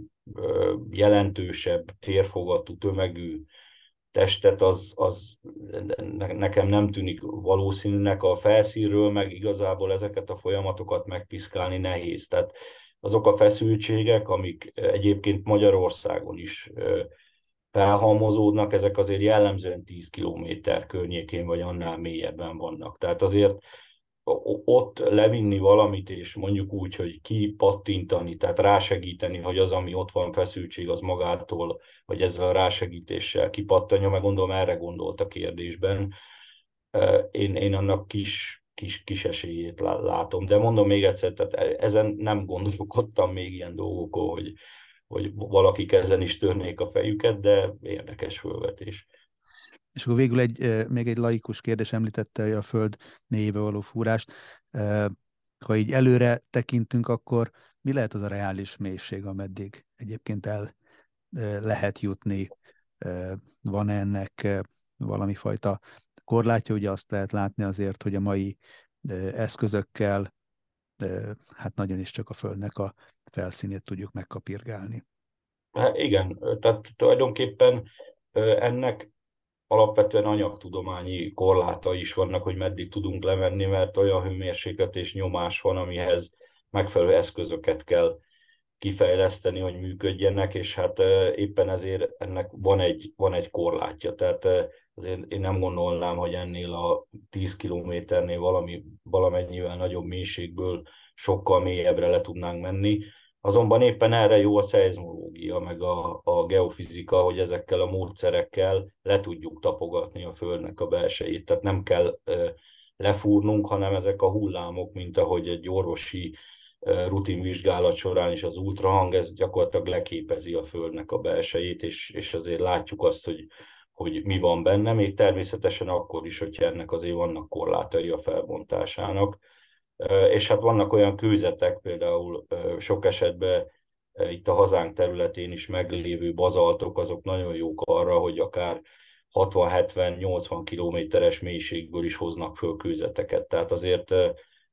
jelentősebb térfogatú tömegű testet, az, az nekem nem tűnik valószínűnek a felszínről, meg igazából ezeket a folyamatokat megpiszkálni nehéz. Tehát azok a feszültségek, amik egyébként Magyarországon is felhalmozódnak, ezek azért jellemzően 10 kilométer környékén vagy annál mélyebben vannak. Tehát azért ott levinni valamit, és mondjuk úgy, hogy kipattintani, tehát rásegíteni, hogy az, ami ott van feszültség, az magától, vagy ezzel a rásegítéssel kipattanja, meg gondolom erre gondolt a kérdésben. Én, én annak kis, kis, kis esélyét látom. De mondom még egyszer, tehát e, ezen nem gondolkodtam még ilyen dolgokon, hogy, hogy valakik ezen is törnék a fejüket, de érdekes fölvetés. És akkor végül egy, még egy laikus kérdés említette a Föld négyébe való fúrást. Ha így előre tekintünk, akkor mi lehet az a reális mélység, ameddig egyébként el lehet jutni? Van ennek valami fajta korlátja? Ugye azt lehet látni azért, hogy a mai eszközökkel hát nagyon is csak a Földnek a felszínét tudjuk megkapirgálni. Hát igen, tehát tulajdonképpen ennek alapvetően anyagtudományi korláta is vannak, hogy meddig tudunk lemenni, mert olyan hőmérséklet és nyomás van, amihez megfelelő eszközöket kell kifejleszteni, hogy működjenek, és hát éppen ezért ennek van egy, van egy korlátja. Tehát azért én nem gondolnám, hogy ennél a 10 kilométernél valami, valamennyivel nagyobb mélységből sokkal mélyebbre le tudnánk menni. Azonban éppen erre jó a szeizmológia, meg a, a geofizika, hogy ezekkel a módszerekkel le tudjuk tapogatni a Földnek a belsejét. Tehát nem kell lefúrnunk, hanem ezek a hullámok, mint ahogy egy orvosi rutin vizsgálat során is az ultrahang, ez gyakorlatilag leképezi a Földnek a belsejét, és, és azért látjuk azt, hogy, hogy mi van benne, még természetesen akkor is, hogyha ennek azért vannak korlátai a felbontásának és hát vannak olyan kőzetek, például sok esetben itt a hazánk területén is meglévő bazaltok, azok nagyon jók arra, hogy akár 60-70-80 kilométeres mélységből is hoznak föl kőzeteket. Tehát azért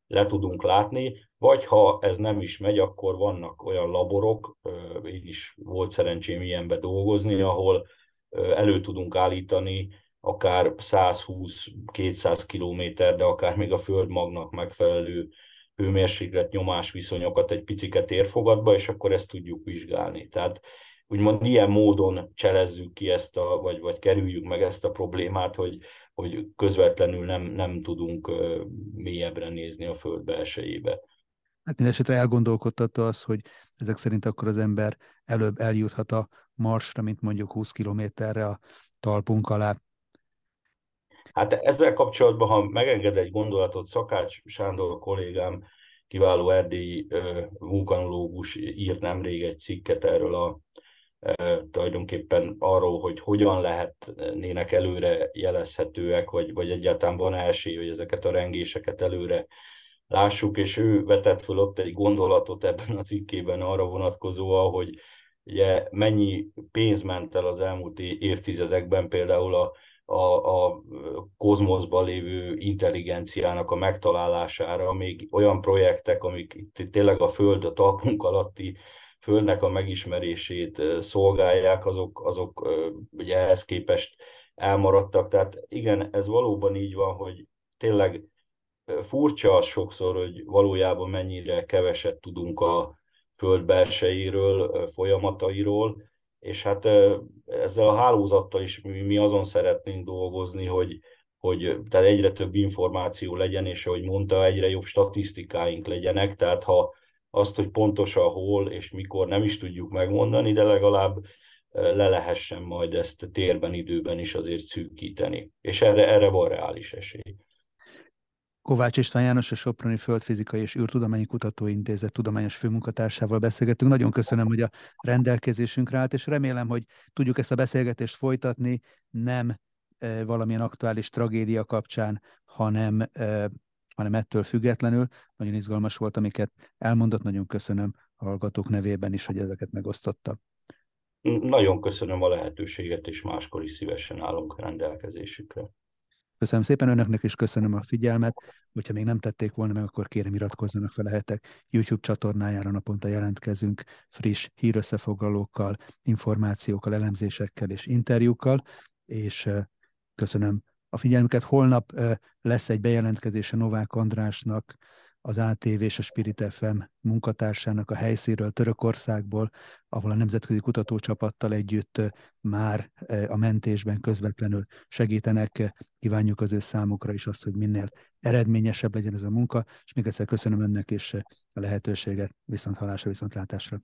le tudunk látni, vagy ha ez nem is megy, akkor vannak olyan laborok, én is volt szerencsém ilyenbe dolgozni, ahol elő tudunk állítani akár 120-200 kilométer, de akár még a földmagnak megfelelő hőmérséklet nyomás viszonyokat egy piciket érfogatba, és akkor ezt tudjuk vizsgálni. Tehát úgymond ilyen módon cselezzük ki ezt a, vagy, vagy kerüljük meg ezt a problémát, hogy, hogy közvetlenül nem, nem tudunk mélyebbre nézni a föld belsejébe. Hát mindesetre elgondolkodtatta az, hogy ezek szerint akkor az ember előbb eljuthat a marsra, mint mondjuk 20 kilométerre a talpunk alá. Hát ezzel kapcsolatban, ha megenged egy gondolatot, Szakács Sándor kollégám, kiváló erdélyi vulkanológus írt nemrég egy cikket erről a tulajdonképpen arról, hogy hogyan lehetnének előre jelezhetőek, vagy, vagy egyáltalán van esély, hogy ezeket a rengéseket előre lássuk, és ő vetett föl ott egy gondolatot ebben a cikkében arra vonatkozóan, hogy ugye mennyi pénz ment el az elmúlt évtizedekben például a a, a kozmoszban lévő intelligenciának a megtalálására, még olyan projektek, amik itt tényleg a Föld, a talpunk alatti Földnek a megismerését szolgálják, azok, azok ugye ehhez képest elmaradtak. Tehát igen, ez valóban így van, hogy tényleg furcsa az sokszor, hogy valójában mennyire keveset tudunk a Föld belsejéről, folyamatairól, és hát ezzel a hálózattal is mi, azon szeretnénk dolgozni, hogy, hogy tehát egyre több információ legyen, és ahogy mondta, egyre jobb statisztikáink legyenek, tehát ha azt, hogy pontosan hol és mikor nem is tudjuk megmondani, de legalább le lehessen majd ezt térben, időben is azért szűkíteni. És erre, erre van reális esély. Kovács István János, a Soproni Földfizikai és űrtudományi Kutatóintézet tudományos főmunkatársával beszélgetünk. Nagyon köszönöm, hogy a rendelkezésünkre állt, és remélem, hogy tudjuk ezt a beszélgetést folytatni nem valamilyen aktuális tragédia kapcsán, hanem, hanem ettől függetlenül. Nagyon izgalmas volt, amiket elmondott, nagyon köszönöm a hallgatók nevében is, hogy ezeket megosztotta. Nagyon köszönöm a lehetőséget, és máskor is szívesen állunk rendelkezésükre. Köszönöm szépen önöknek, és köszönöm a figyelmet. Hogyha még nem tették volna meg, akkor kérem iratkozzanak fel lehetek. YouTube csatornájára naponta jelentkezünk friss hírösszefoglalókkal, információkkal, elemzésekkel és interjúkkal, és köszönöm a figyelmüket. Holnap lesz egy bejelentkezése Novák Andrásnak, az ATV és a Spirit FM munkatársának a helyszíről Törökországból, ahol a Nemzetközi Kutatócsapattal együtt már a mentésben közvetlenül segítenek. Kívánjuk az ő számukra is azt, hogy minél eredményesebb legyen ez a munka, és még egyszer köszönöm önnek és a lehetőséget viszont halásra, viszontlátásra.